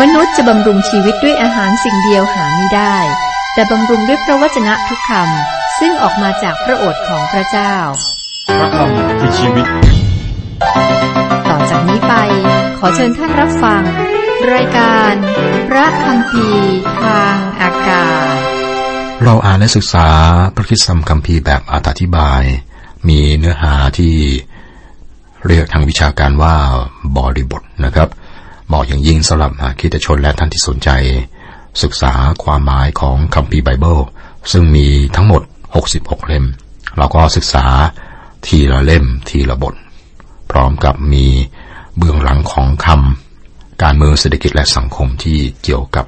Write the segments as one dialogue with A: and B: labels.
A: มนุษย์จะบำรุงชีวิตด้วยอาหารสิ่งเดียวหาไม่ได้ แต่บำรุงด้วยพระวจนะทุกคำซึ่งออกมาจากพระโอษฐ์ของพระเจ้า
B: พระคำคือชีวิต
A: ต่อจากนี้ไป ขอเชิญท่านรับฟัง รายการ พระคำพีร์ทางอากาศ
C: เราอ่านและศึกษาพระคิดสัมคัมภีร์แบบอธิบาย มีเนื้อหาที่เรียกทางวิชาการว่าบริบทนะครับ เหมาะอย่างยิ่งสำหรับคริสตชนและท่านที่สนใจ ศึกษาความหมายของคัมภีร์ไบเบิลซึ่งมีทั้งหมด 66 เล่ม เราก็ศึกษาทีละเล่มทีละบท พร้อมกับมีเบื้องหลังของคำการเมืองเศรษฐกิจและสังคมที่เกี่ยวกับ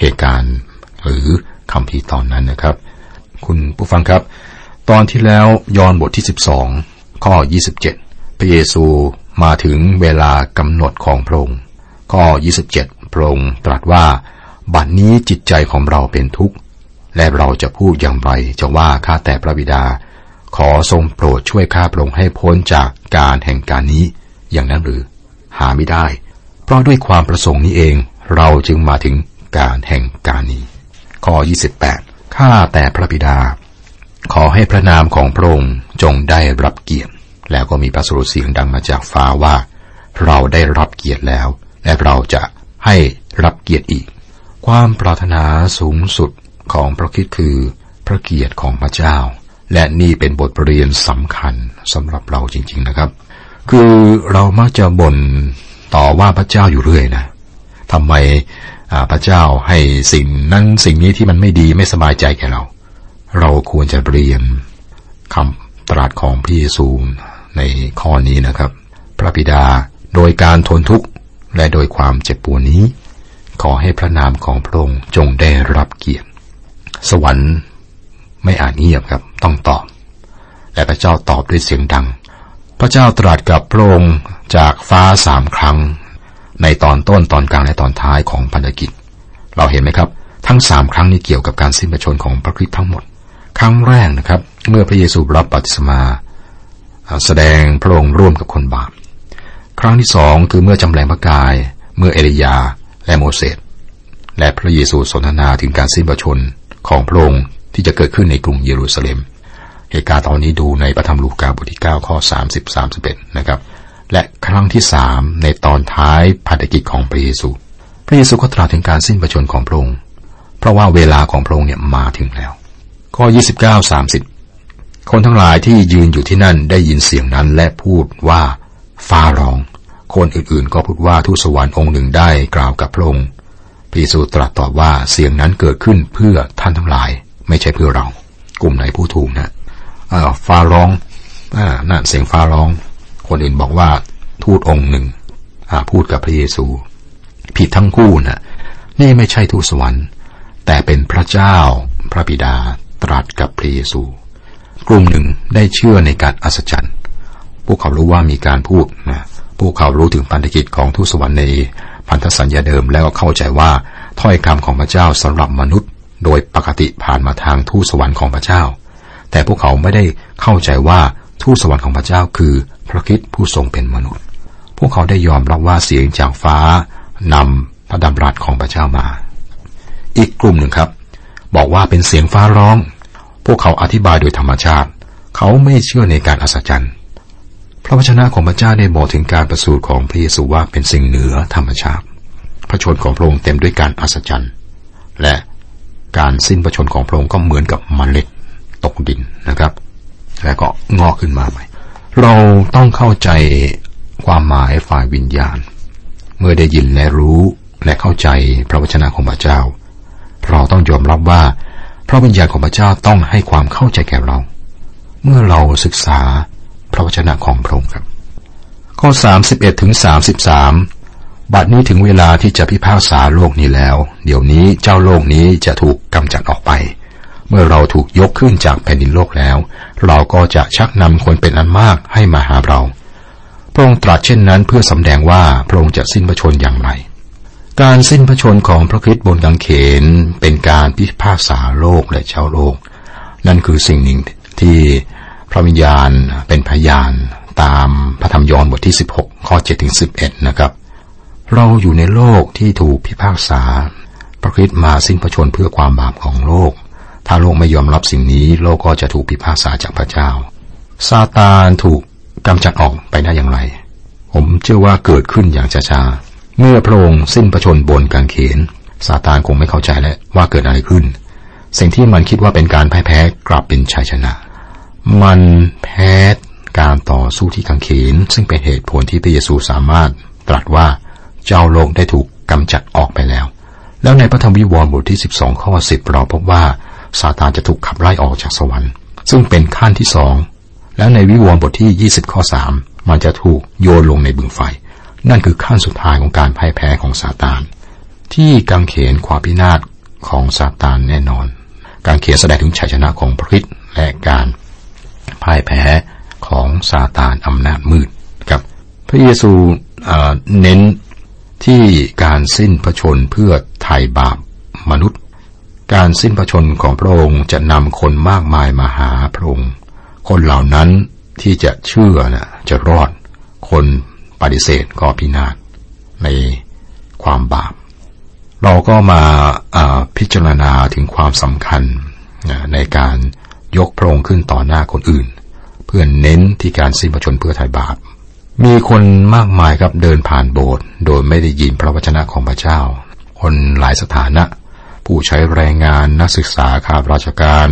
C: เหตุการณ์ หรือคำพีร์ตอนนั้นนะครับ คุณผู้ฟังครับ ตอนที่แล้วยอนบทที่ 12 ข้อ 27 พระเยซูมาถึงเวลากำหนดของพระองค์ ข้อ 27 พระองค์ตรัสว่า บัดนี้จิตใจของเราเป็นทุกข์ และเราจะพูดอย่างไรจะว่าข้าแต่พระบิดา ขอทรงโปรดช่วยข้าพระองค์ให้พ้นจากการแห่งการนี้ อย่างนั้นหรือ หาไม่ได้ เพราะด้วยความประสงค์นี้เอง เราจึงมาถึงการแห่งการนี้ ข้อ 28 ข้าแต่พระบิดา ขอให้พระนามของพระองค์จงได้รับเกียรติ แล้วก็มีพระสุรเสียงดังมาจากฟ้าว่า เราได้รับเกียรติแล้ว และเราจะให้รับเกียรติอีก ความปรารถนาสูงสุดของพระคิดคือพระเกียรติของพระเจ้า และนี่เป็นบทเรียนสำคัญสำหรับเราจริง ๆนะครับ คือเรามักจะบ่นต่อว่าพระเจ้าอยู่เรื่อยนะทำไมพระเจ้าให้สิ่งนั้นสิ่งนี้ที่มันไม่ดีไม่สบายใจแก่เรา เราควรจะเรียนคำตรัสของพระเยซูในข้อนี้นะครับ พระบิดาโดยการทนทุกข์ และโดยความเจ็บปวดนี้ ขอให้พระนามของพระองค์จงได้รับเกียรติ สวรรค์ไม่อาจเงียบครับต้องตอบ และพระเจ้าตอบด้วยเสียงดัง พระเจ้าตรัสกับพระองค์จากฟ้าสามครั้ง ในตอนต้นตอนกลางและตอนท้ายของพันธกิจ เราเห็นไหมครับ ทั้งสามครั้งนี้เกี่ยวกับการสิ้นพระชนของพระคริสต์ทั้งหมด ครั้งแรกนะครับ เมื่อพระเยซูรับบัพติศมา แสดงพระองค์ร่วมกับคนบาป ครั้งที่สองคือเมื่อจำแรงพระกาย เมื่อเอลียา และโมเสสและพระเยซูสนทนาถึงการสิ้นพระชนของพระองค์ที่จะเกิดขึ้นในกรุงเยรูซาเล็ม เหตุการณ์ตอนนี้ดูในพระธรรมลูกาบทที่ 9 ข้อ 30 31 นะครับ และครั้งที่สามในตอนท้ายพันธกิจของพระเยซู พระเยซูก็ตรัสถึงการสิ้นพระชนของพระองค์ เพราะว่าเวลาของพระองค์เนี่ยมาถึงแล้ว ข้อ 29 30 คนทั้งหลายที่ยืนอยู่ที่นั่นได้ยินเสียงนั้นและพูดว่าฟ้าร้อง คนอื่นๆ ก็พูดว่าทูตสวรรค์องค์หนึ่งได้กล่าวกับพระองค์พระเยซูตรัสตอบว่าเสียงนั้นเกิดขึ้นเพื่อท่านทั้งหลาย ไม่ใช่เพื่อเรา กลุ่มไหนผู้ถูกนะฟ้าร้องอนั่นเสียงฟ้าร้อง คนอื่นบอกว่าทูตองค์หนึ่งพูดกับพระเยซู ผิดทั้งคู่นะนี่ไม่ใช่ทูตสวรรค์ แต่เป็นพระเจ้าพระบิดาตรัสกับพระเยซู กลุ่มหนึ่งได้เชื่อในการอัศจรรย์ พวกเขารู้ว่ามีการพูดนะ พวกเขารู้ถึงพันธกิจของทูตสวรรค์ในพันธสัญญาเดิมแล้วก็เข้าใจว่าถ้อยคำของพระเจ้าสำหรับมนุษย์ โดยปกติผ่านมาทางทูตสวรรค์ของพระเจ้า แต่พวกเขาไม่ได้เข้าใจว่าทูตสวรรค์ของพระเจ้าคือพระคิดผู้ทรงเป็นมนุษย์ พวกเขาได้ยอมรับว่าเสียงจากฟ้านำพระดำรัสของพระเจ้ามา อีกกลุ่มหนึ่งครับ บอกว่าเป็นเสียงฟ้าร้อง พวกเขาอธิบายโดยธรรมชาติ เขาไม่เชื่อในการอัศจรรย์ พระวจนะของพระเจ้าได้บอกถึงการประสูติของพระเยซูว่าเป็นสิ่งเหนือธรรมชาติ พระชนของพระองค์เต็มด้วยการอัศจรรย์ และการสิ้นพระชนของพระองค์ก็เหมือนกับมเมล็ดตกดินนะครับ แล้วก็งอกขึ้นมาใหม่ เราต้องเข้าใจความหมายฝ่ายวิญญาณ เมื่อได้ยินและรู้และเข้าใจพระวจนะของพระเจ้า เราต้องยอมรับว่าพระวิญญาณของพระเจ้าต้องให้ความเข้าใจแก่เรา เมื่อเราศึกษา ระวจนะของพระองค์ครับ ข้อ 31ถึง33 บัดนี้ถึงเวลาที่จะพิพากษาโลกนี้แล้ว เดี๋ยวนี้เจ้าโลกนี้จะถูกกำจัดออกไป เมื่อเราถูกยกขึ้นจากแผ่นดินโลกแล้ว เราก็จะชักนำคนเป็นอันมากให้มาหาเรา พระองค์ตรัสเช่นนั้นเพื่อสำแดงว่าพระองค์จะสิ้นพระชนอย่างไรการสิ้นพระชนของพระคริสต์บนกางเขนเป็นการพิพากษาโลกและชาวโลก นั่นคือสิ่งหนึ่งที่ พระวิญญาณเป็นพยานตามพระธรรมยอห์นบทที่ 16 ข้อ7ถึง11 นะครับ เราอยู่ในโลกที่ถูกพิพากษา พระคริสต์มาสิ้นพระชนเพื่อความบาปของโลก ถ้าโลกไม่ยอมรับสิ่งนี้ โลกก็จะถูกพิพากษาจากพระเจ้า ซาตานถูกกำจัดออกไปได้อย่างไร ผมเชื่อว่าเกิดขึ้นอย่างช้าๆ เมื่อพระองค์สิ้นพระชนบนกางเขนซาตานคงไม่เข้าใจแล้วว่าเกิดอะไรขึ้น สิ่งที่มันคิดว่าเป็นการพ่ายแพ้กลับเป็นชัยชนะ มันแพ้การต่อสู้ที่กางเขน ซึ่งเป็นเหตุผลที่พระเยซูสามารถตรัสว่าเจ้าโลกได้ถูกกำจัดออกไปแล้ว แล้วในพระธรรมวิวรณ์บทที่ 12 ข้อ 10 เราพบว่าซาตานจะถูกขับไล่ออกจากสวรรค์ ซึ่งเป็นขั้นที่สอง แล้วในวิวรณ์บทที่ 20 ข้อ 3 มันจะถูกโยนลงในบึงไฟ นั่นคือขั้นสุดท้ายของการพ่ายแพ้ของซาตาน ที่กังเขนความพินาศของซาตานแน่นอน การเขียนแสดงถึงชัยชนะของพระคริสต์และการ พ่ายแพ้ของซาตานอำนาจมืดครับ พระเยซูเน้นที่การสิ้นพระชนเพื่อไถ่บาปมนุษย์ การสิ้นพระชนของพระองค์จะนำคนมากมายมาหาพระองค์ คนเหล่านั้นที่จะเชื่อนะจะรอด คนปฏิเสธก็พินาศในความบาป เราก็มาพิจารณาถึงความสำคัญในการ ยกพระองค์ขึ้นต่อหน้าคนอื่น เพื่อเน้นที่การสิ้นพระชนเพื่อไถ่บาป มีคนมากมายครับเดินผ่านโบสถ์โดยไม่ได้ยินพระวจนะของพระเจ้า คนหลายสถานะ ผู้ใช้แรงงานนักศึกษาข้าราชการ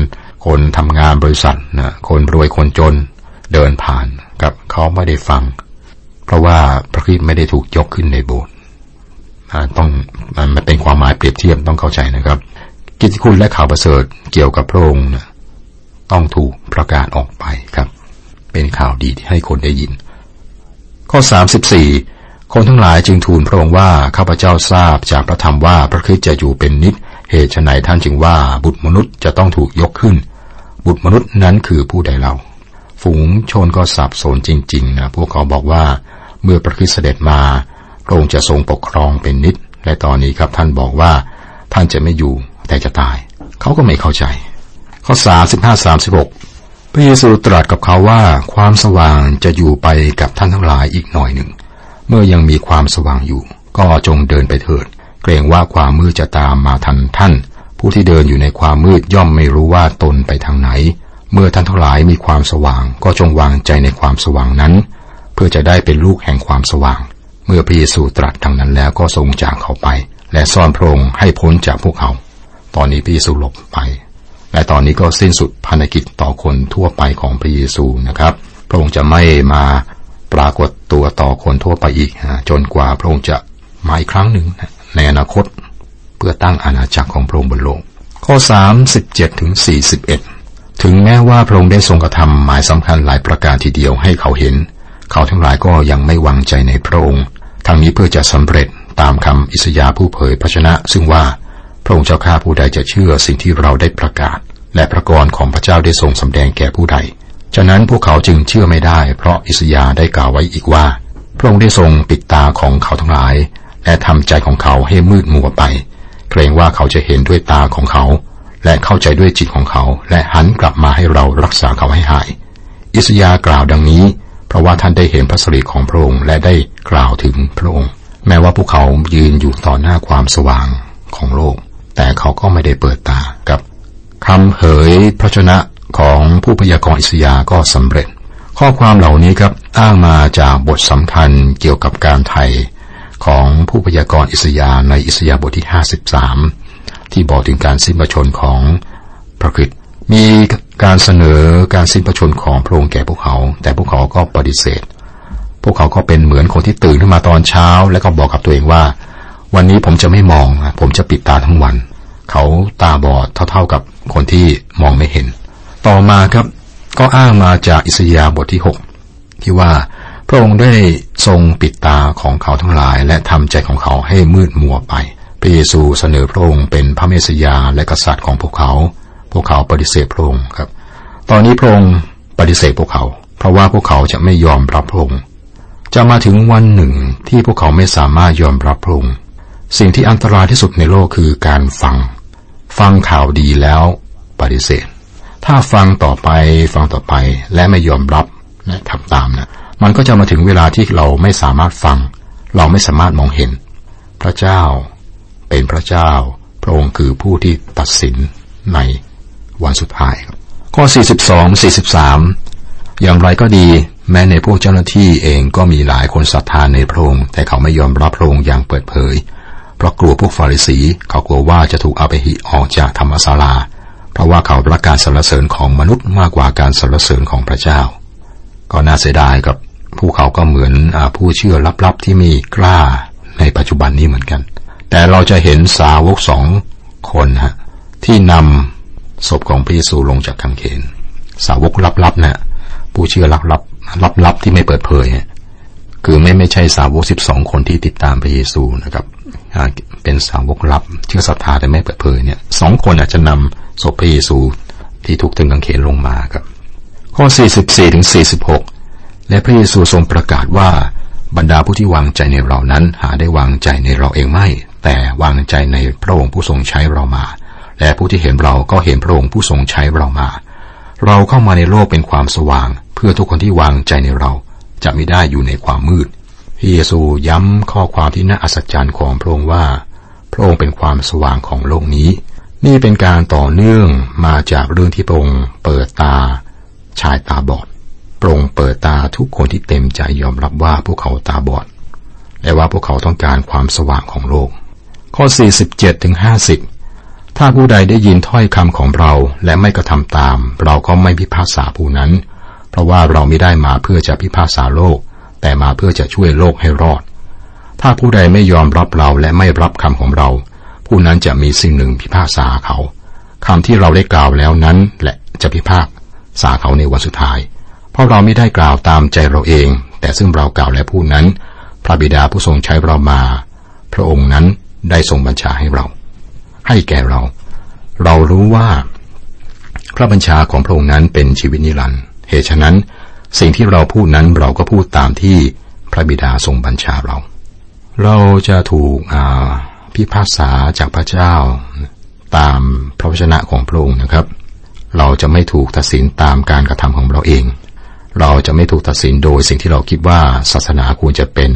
C: คนทำงานบริษัทนะคนรวยคนจนเดินผ่านกับเขาไม่ได้ฟัง เพราะว่าพระคริสต์ไม่ได้ถูกยกขึ้นในโบสถ์ต้องมันเป็นความหมายเปรียบเทียบต้องเข้าใจนะครับ กิจคุณและข่าวประเสริฐเกี่ยวกับพระองค์ ต้องถูกประกาศออกไปครับ เป็นข่าวดีที่ให้คนได้ยิน ข้อ 34 คนทั้งหลายจึงทูลพระองค์ว่าข้าพเจ้าทราบจากพระธรรมว่าพระคริสต์จะอยู่เป็นนิจเหตุไฉนท่านจึงว่าบุตรมนุษย์จะต้องถูกยกขึ้น บุตรมนุษย์นั้นคือผู้ใดเราฝูงชนก็สับสนจริงๆนะพวกเขาบอกว่าเมื่อพระคริสต์เสด็จมาพระองค์จะทรงปกครองเป็นนิจและตอนนี้ครับท่านบอกว่าท่านจะไม่อยู่แต่จะตาย เขาก็ไม่เข้าใจ ข้อ35 36พระเยซูตรัสกับเขาว่าความสว่างจะอยู่ไปกับท่านทั้งหลายอีกหน่อยหนึ่ง เมื่อยังมีความสว่างอยู่ ก็จงเดินไปเถิด เกรงว่าความมืดจะตามมาทันท่าน ผู้ที่เดินอยู่ในความมืดย่อมไม่รู้ว่าตนไปทางไหน เมื่อท่านทั้งหลายมีความสว่าง ก็จงวางใจในความสว่างนั้น เพื่อจะได้เป็นลูกแห่งความสว่าง เมื่อพระเยซูตรัสดังนั้นแล้วก็ทรงจากเขาไป และซ่อนพระองค์ให้พ้นจากพวกเขา ตอนนี้พระเยซูหลบไป และตอนนี้ก็สิ้นสุดภารกิจต่อคนทั่วไปของพระเยซูนะครับ พระองค์จะไม่มาปรากฏตัวต่อคนทั่วไปอีกจนกว่าพระองค์จะมาอีกครั้งหนึ่งในอนาคตเพื่อตั้งอาณาจักรของพระองค์บนโลก ข้อ 37ถึง41 ถึงแม้ว่าพระองค์ได้ทรงกระทำหมายสำคัญหลายประการทีเดียวให้เขาเห็น เขาทั้งหลายก็ยังไม่วางใจในพระองค์ ทั้งนี้เพื่อจะสำเร็จตามคำอิสยาผู้เผยพระชนะ ซึ่งว่า ระองค์เจ้าข้าผู้ใดจะเชื่อสิ่งที่เราได้ประกาศ และพระกรของพระเจ้าได้ทรงสำแดงแก่ผู้ใด ฉะนั้นพวกเขาจึงเชื่อไม่ได้ เพราะอิสยาได้กล่าวไว้อีกว่า พระองค์ได้ทรงปิดตาของเขาทั้งหลาย และทำใจของเขาให้มืดมัวไป เกรงว่าเขาจะเห็นด้วยตาของเขา และเข้าใจด้วยจิตของเขา และหันกลับมาให้เรารักษาเขาให้หาย อิสยากล่าวดังนี้ เพราะว่าท่านได้เห็นพระสิริของพระองค์และได้กล่าวถึงพระองค์ แม้ว่าพวกเขายืนอยู่ต่อหน้าความสว่างของโลก แต่เขาก็ไม่ได้เปิดตากับคำเผยพระชนะของผู้พยากรณ์อิสยาก็สำเร็จ ข้อความเหล่านี้ครับอ้างมาจากบทสำคัญเกี่ยวกับการไทยของผู้พยากรณ์อิสยาในอิสยาบทที่ 53 ที่บอกถึงการสิ้นพระชนของพระคริสต์มีการเสนอการสิ้นพระชนของพระองค์แก่พวกเขา แต่พวกเขาก็ปฏิเสธ พวกเขาก็เป็นเหมือนคนที่ตื่นขึ้นมาตอนเช้า แล้วก็บอกกับตัวเองว่า วันนี้ผมจะไม่มองผมจะปิดตาทั้งวัน เขาตาบอดเท่าๆกับคนที่มองไม่เห็น ต่อมาครับก็อ้างมาจากอิสยาบทที่หกที่ว่าพระองค์ได้ทรงปิดตาของเขาทั้งหลาย และทำใจของเขาให้มืดมัวไป พระเยซูเสนอพระองค์เป็นพระเมสสยาและกษัตริย์ของพวกเขา พวกเขาปฏิเสธพระองค์ครับ ตอนนี้พระองค์ปฏิเสธพวกเขา เพราะว่าพวกเขาจะไม่ยอมรับพระองค์ จะมาถึงวันหนึ่งที่พวกเขาไม่สามารถยอมรับพระองค์ สิ่งที่อันตรายที่สุดในโลกคือการฟัง ฟังข่าวดีแล้วปฏิเสธ ถ้าฟังต่อไปฟังต่อไปและไม่ยอมรับและทำตามนะมันก็จะมาถึงเวลาที่เราไม่สามารถฟัง เราไม่สามารถมองเห็น พระเจ้าเป็นพระเจ้า พระองค์คือผู้ที่ตัดสินในวันสุดท้ายครับข้อ 42 43 อย่างไรก็ดี แม้ในพวกเจ้าหน้าที่เองก็มีหลายคนศรัทธาในพระองค์แต่เขาไม่ยอมรับพระองค์อย่างเปิดเผย เพราะกลัวพวกฟาริสีเขากลัวว่าจะถูกเอาไปหิออกจากธรรมศาลา เพราะว่าเขารักการสรรเสริญของมนุษย์มากกว่าการสรรเสริญของพระเจ้า ก็น่าเสียดายกับผู้เขาก็เหมือนอผู้เชื่อลับๆที่มีกล้าในปัจจุบันนี้เหมือนกัน แต่เราจะเห็นสาวกสองคนฮะที่นำศพของพระเยซูลงจากคังเขน สาวกลับๆนะผู้เชื่อลับๆลับๆที่ไม่เปิดเผย คือไม่ไม่ใช่สาวกสิบสองคนที่ติดตามพระเยซูนะครับเป็นสาวกลับเชื่อศรัทธาแต่ไม่เปิดเผยเนี่ยสองคนอาจจะนำศพพระเยซูที่ถูกถึงกังเขนลงมาครับ ข้อ 44ถึง46 และพระเยซูทรงประกาศว่าบรรดาผู้ที่วางใจในเรานั้น หาได้วางใจในเราเองไม่ แต่วางใจในพระองค์ผู้ทรงใช้เรามา และผู้ที่เห็นเราก็เห็นพระองค์ผู้ทรงใช้เรามา เราเข้ามาในโลกเป็นความสว่าง เพื่อทุกคนที่วางใจในเรา จะไม่ได้อยู่ในความมืด พระเยซูย้ำข้อความที่น่าอัศจรรย์ของพระองค์ว่า พระองค์เป็นความสว่างของโลกนี้ นี่เป็นการต่อเนื่องมาจากเรื่องที่พระองค์เปิดตา ชายตาบอดโปร่งเปิดตาทุกคนที่เต็มใจยอมรับว่าพวกเขาตาบอด และว่าพวกเขาต้องการความสว่างของโลก ข้อ 47ถึง50 ถ้าผู้ใดได้ยินถ้อยคำของเราและไม่กระทำตาม เราก็ไม่พิพากษาผู้นั้น เพราะว่าเราไม่ได้มาเพื่อจะพิพากษาโลก แต่มาเพื่อจะช่วยโลกให้รอด ถ้าผู้ใดไม่ยอมรับเราและไม่รับคำของเรา ผู้นั้นจะมีสิ่งหนึ่งพิพากษาเขาคำที่เราได้กล่าวแล้วนั้นแหละจะพิพากษาเขาในวันสุดท้าย เพราะเราไม่ได้กล่าวตามใจเราเอง แต่ซึ่งเรากล่าวและพูดนั้น พระบิดาผู้ทรงใช้เรามา พระองค์นั้นได้ทรงบัญชาให้เรา ให้แก่เรา เรารู้ว่า พระบัญชาของพระองค์นั้นเป็นชีวิตนิรันดร์ เหตุฉะนั้น สิ่งที่เราพูดนั้นเราก็พูดตามที่พระบิดาทรงบัญชาเรา เราจะถูกพิพากษาจากพระเจ้าตามพระวจนะของพระองค์นะครับ เราจะไม่ถูกตัดสินตามการกระทำของเราเอง เราจะไม่ถูกตัดสินโดยสิ่งที่เราคิดว่าศาสนาควรจะเป็น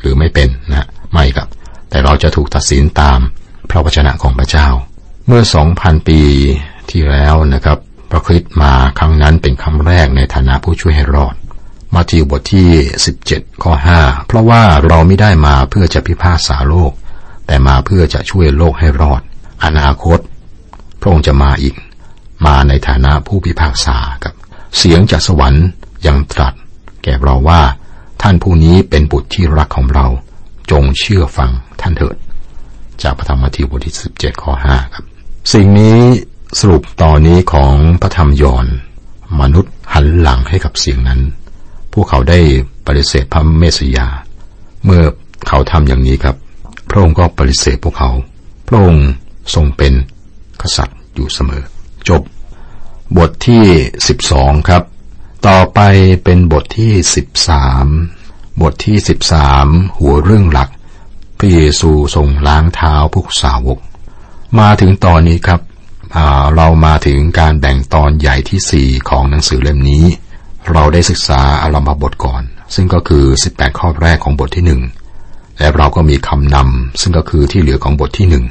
C: หรือไม่เป็นนะไม่ครับ แต่เราจะถูกตัดสินตามพระวจนะของพระเจ้า เมื่อสองพันปีที่แล้วนะครับ พระคริสต์มาครั้งนั้นเป็นครั้งแรกในฐานะผู้ช่วยให้รอด มาทิวบทที่ 17 ข้อ 5 เพราะว่าเราไม่ได้มาเพื่อจะพิพากษาโลก แต่มาเพื่อจะช่วยโลกให้รอด อนาคต พระองค์จะมาอีก มาในฐานะผู้พิพากษากับ เสียงจากสวรรค์ยังตรัส แก่เราว่า ท่านผู้นี้เป็นบุตรที่รักของเรา จงเชื่อฟังท่านเถิด จากพระธรรมมัทธิวบทที่สิบเจ็ดข้อห้าครับ สิ่งนี้ สรุปตอนนี้ของพระธรรมยอนมนุษย์หันหลังให้กับเสียงนั้น พวกเขาได้ปฏิเสธพระเมสยา เมื่อเขาทำอย่างนี้ครับ พระองค์ก็ปฏิเสธพวกเขา พระองค์ทรงเป็นกษัตริย์อยู่เสมอ จบบทที่สิบสองครับ ต่อไปเป็นบทที่สิบสามบทที่สิบสามหัวเรื่องหลัก พระเยซูทรงล้างเท้าพวกสาวก มาถึงตอนนี้ครับ เรามาถึงการแบ่งตอนใหญ่ที่สี่ของหนังสือเล่มนี้ เราได้ศึกษาอารมบทก่อน ซึ่งก็คือ 18 ข้อแรกของบทที่หนึ่งและเราก็มีคำนำซึ่งก็คือที่เหลือของบทที่หนึ่ง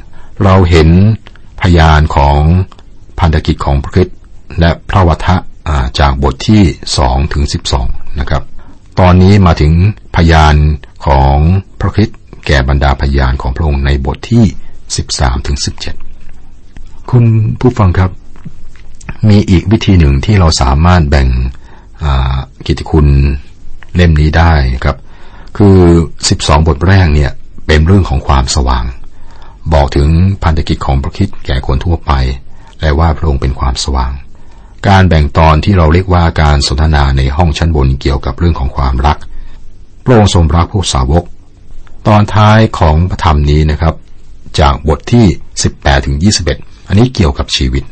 C: เราเห็นพยานของพันธกิจของพระคิดและพระวทะจากบทที่สองถึงสิบสองนะครับตอนนี้มาถึงพยานของพระคิดแก่บรรดาพยานของพระองค์ในบทที่สิบสามถึงสิบเจ็ด คุณผู้ฟังครับ มีอีกวิธีหนึ่งที่เราสามารถแบ่งกิตติคุณเล่มนี้ได้ครับ คือสิบสองบทแรกเนี่ยเป็นเรื่องของความสว่าง บอกถึงพันธกิจของพระคิดแก่คนทั่วไป และว่าพระองค์เป็นความสว่าง การแบ่งตอนที่เราเรียกว่าการสนทนาในห้องชั้นบนเกี่ยวกับเรื่องของความรัก พระองค์ทรงรักผู้สาวก ตอนท้ายของพระธรรมนี้นะครับ จากบทที่ 18ถึง21 อันนี้เกี่ยวกับชีวิต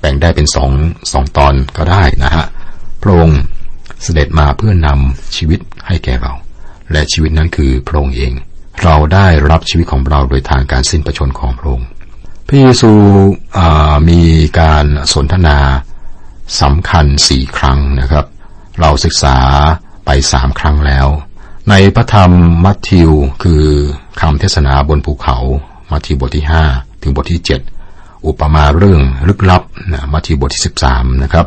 C: แบ่งได้เป็นสองสองตอนก็ได้นะฮะพระองค์เสด็จมาเพื่อนำชีวิตให้แก่เรา และชีวิตนั้นคือพระองค์เอง เราได้รับชีวิตของเราโดยทางการสิ้นประชนของพระองค์พระเยซูมีการสนทนาสำคัญสี่ครั้งนะครับ เราศึกษาไปสามครั้งแล้ว ในในพระธรรมมัทธิวคือคำเทศนาบนภูเขา มัทธิวบทที่ห้าถึงบทที่เจ็ด อุปมาเรื่องลึกลับนะมัทธิวบทที่สิบสามนะครับ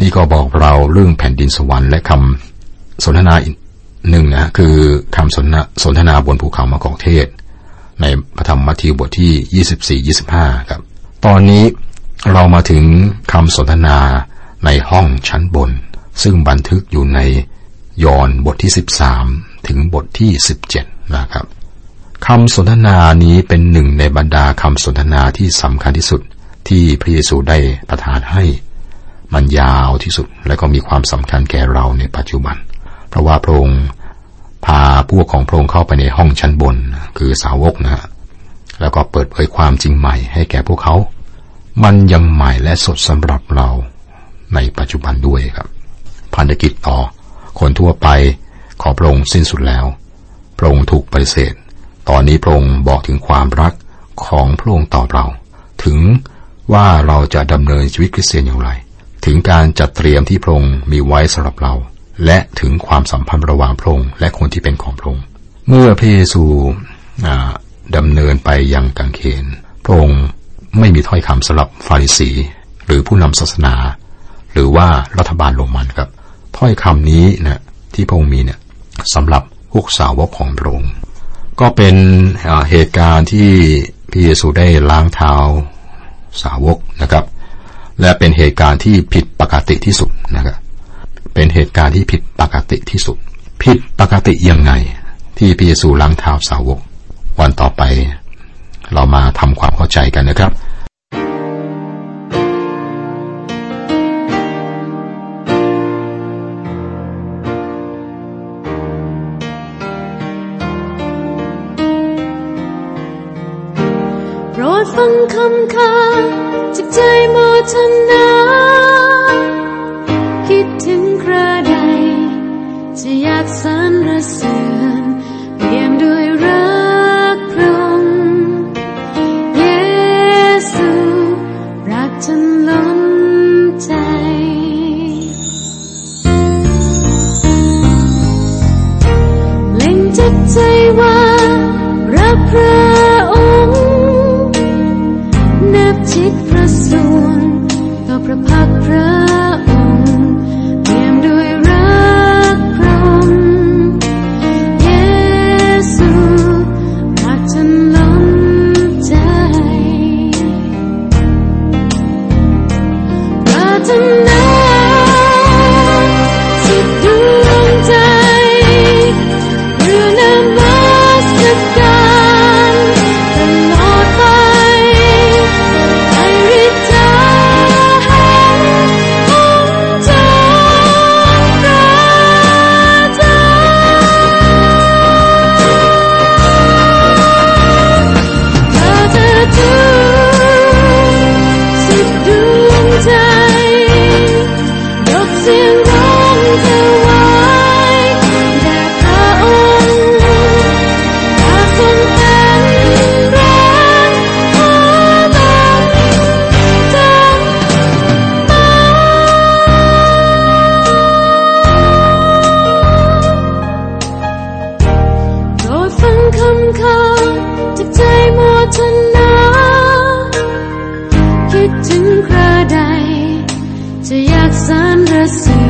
C: นี่ก็บอกเราเรื่องแผ่นดินสวรรค์และคำสนทนาหนึ่งนะคือคำสนสนทนาบนภูเขามะกอกเทศ ในพระธรรมมัทธิวบทที่ยี่สิบสี่ยี่สิบห้าครับ ตอนนี้เรามาถึงคำสนทนาในห้องชั้นบน ซึ่งบันทึกอยู่ในยอห์นบทที่สิบสามถึงบทที่สิบเจ็ดนะครับ คำสนทนานี้เป็นหนึ่งในบรรดาคำสนทนาที่สำคัญที่สุดที่พระเยซูได้ประทานให้ มันยาวที่สุดและก็มีความสำคัญแก่เราในปัจจุบัน เพราะว่าพระองค์พาพวกของพระองค์เข้าไปในห้องชั้นบน คือสาวกนะฮะแล้วก็เปิดเผยความจริงใหม่ให้แก่พวกเขา มันยังใหม่และสดสำหรับเราในปัจจุบันด้วยครับพันธกิจต่อ คนทั่วไปขอพระองค์สิ้นสุดแล้ว พระองค์ถูกปฏิเสธ ตอนนี้พระองค์บอกถึงความรักของพระองค์ต่อเรา ถึงว่าเราจะดำเนินชีวิตคริสเตียนอย่างไร ถึงการจัดเตรียมที่พระองค์มีไว้สำหรับเรา และถึงความสัมพันธ์ระหว่างพระองค์และคนที่เป็นของพระองค์ เมื่อพระเยซูดำเนินไปยังกังเขน พระองค์ไม่มีถ้อยคำสำหรับฟาริสี หรือผู้นำศาสนา หรือว่ารัฐบาลโรมันครับ ถ้อยคำนี้นะที่พระองค์มีเนี่ยสำหรับพวกสาวกของพระองค์ ก็เป็นเหตุการณ์ที่พระเยซูได้ล้างเท้าสาวกนะครับ และเป็นเหตุการณ์ที่ผิดปกติที่สุดนะครับ เป็นเหตุการณ์ที่ผิดปกติที่สุด ผิดปกติยังไง ที่พระเยซูล้างเท้าสาวก วันต่อไป เรามาทำความเข้าใจกันนะครับ
D: ทนะคิดถึงใครใด จะอยากสานรสิ่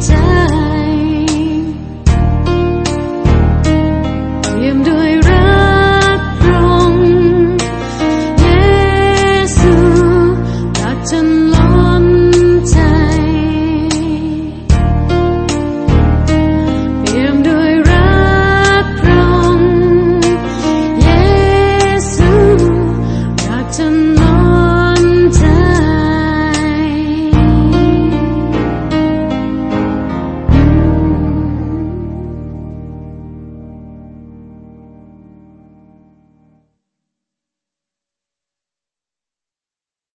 D: 在。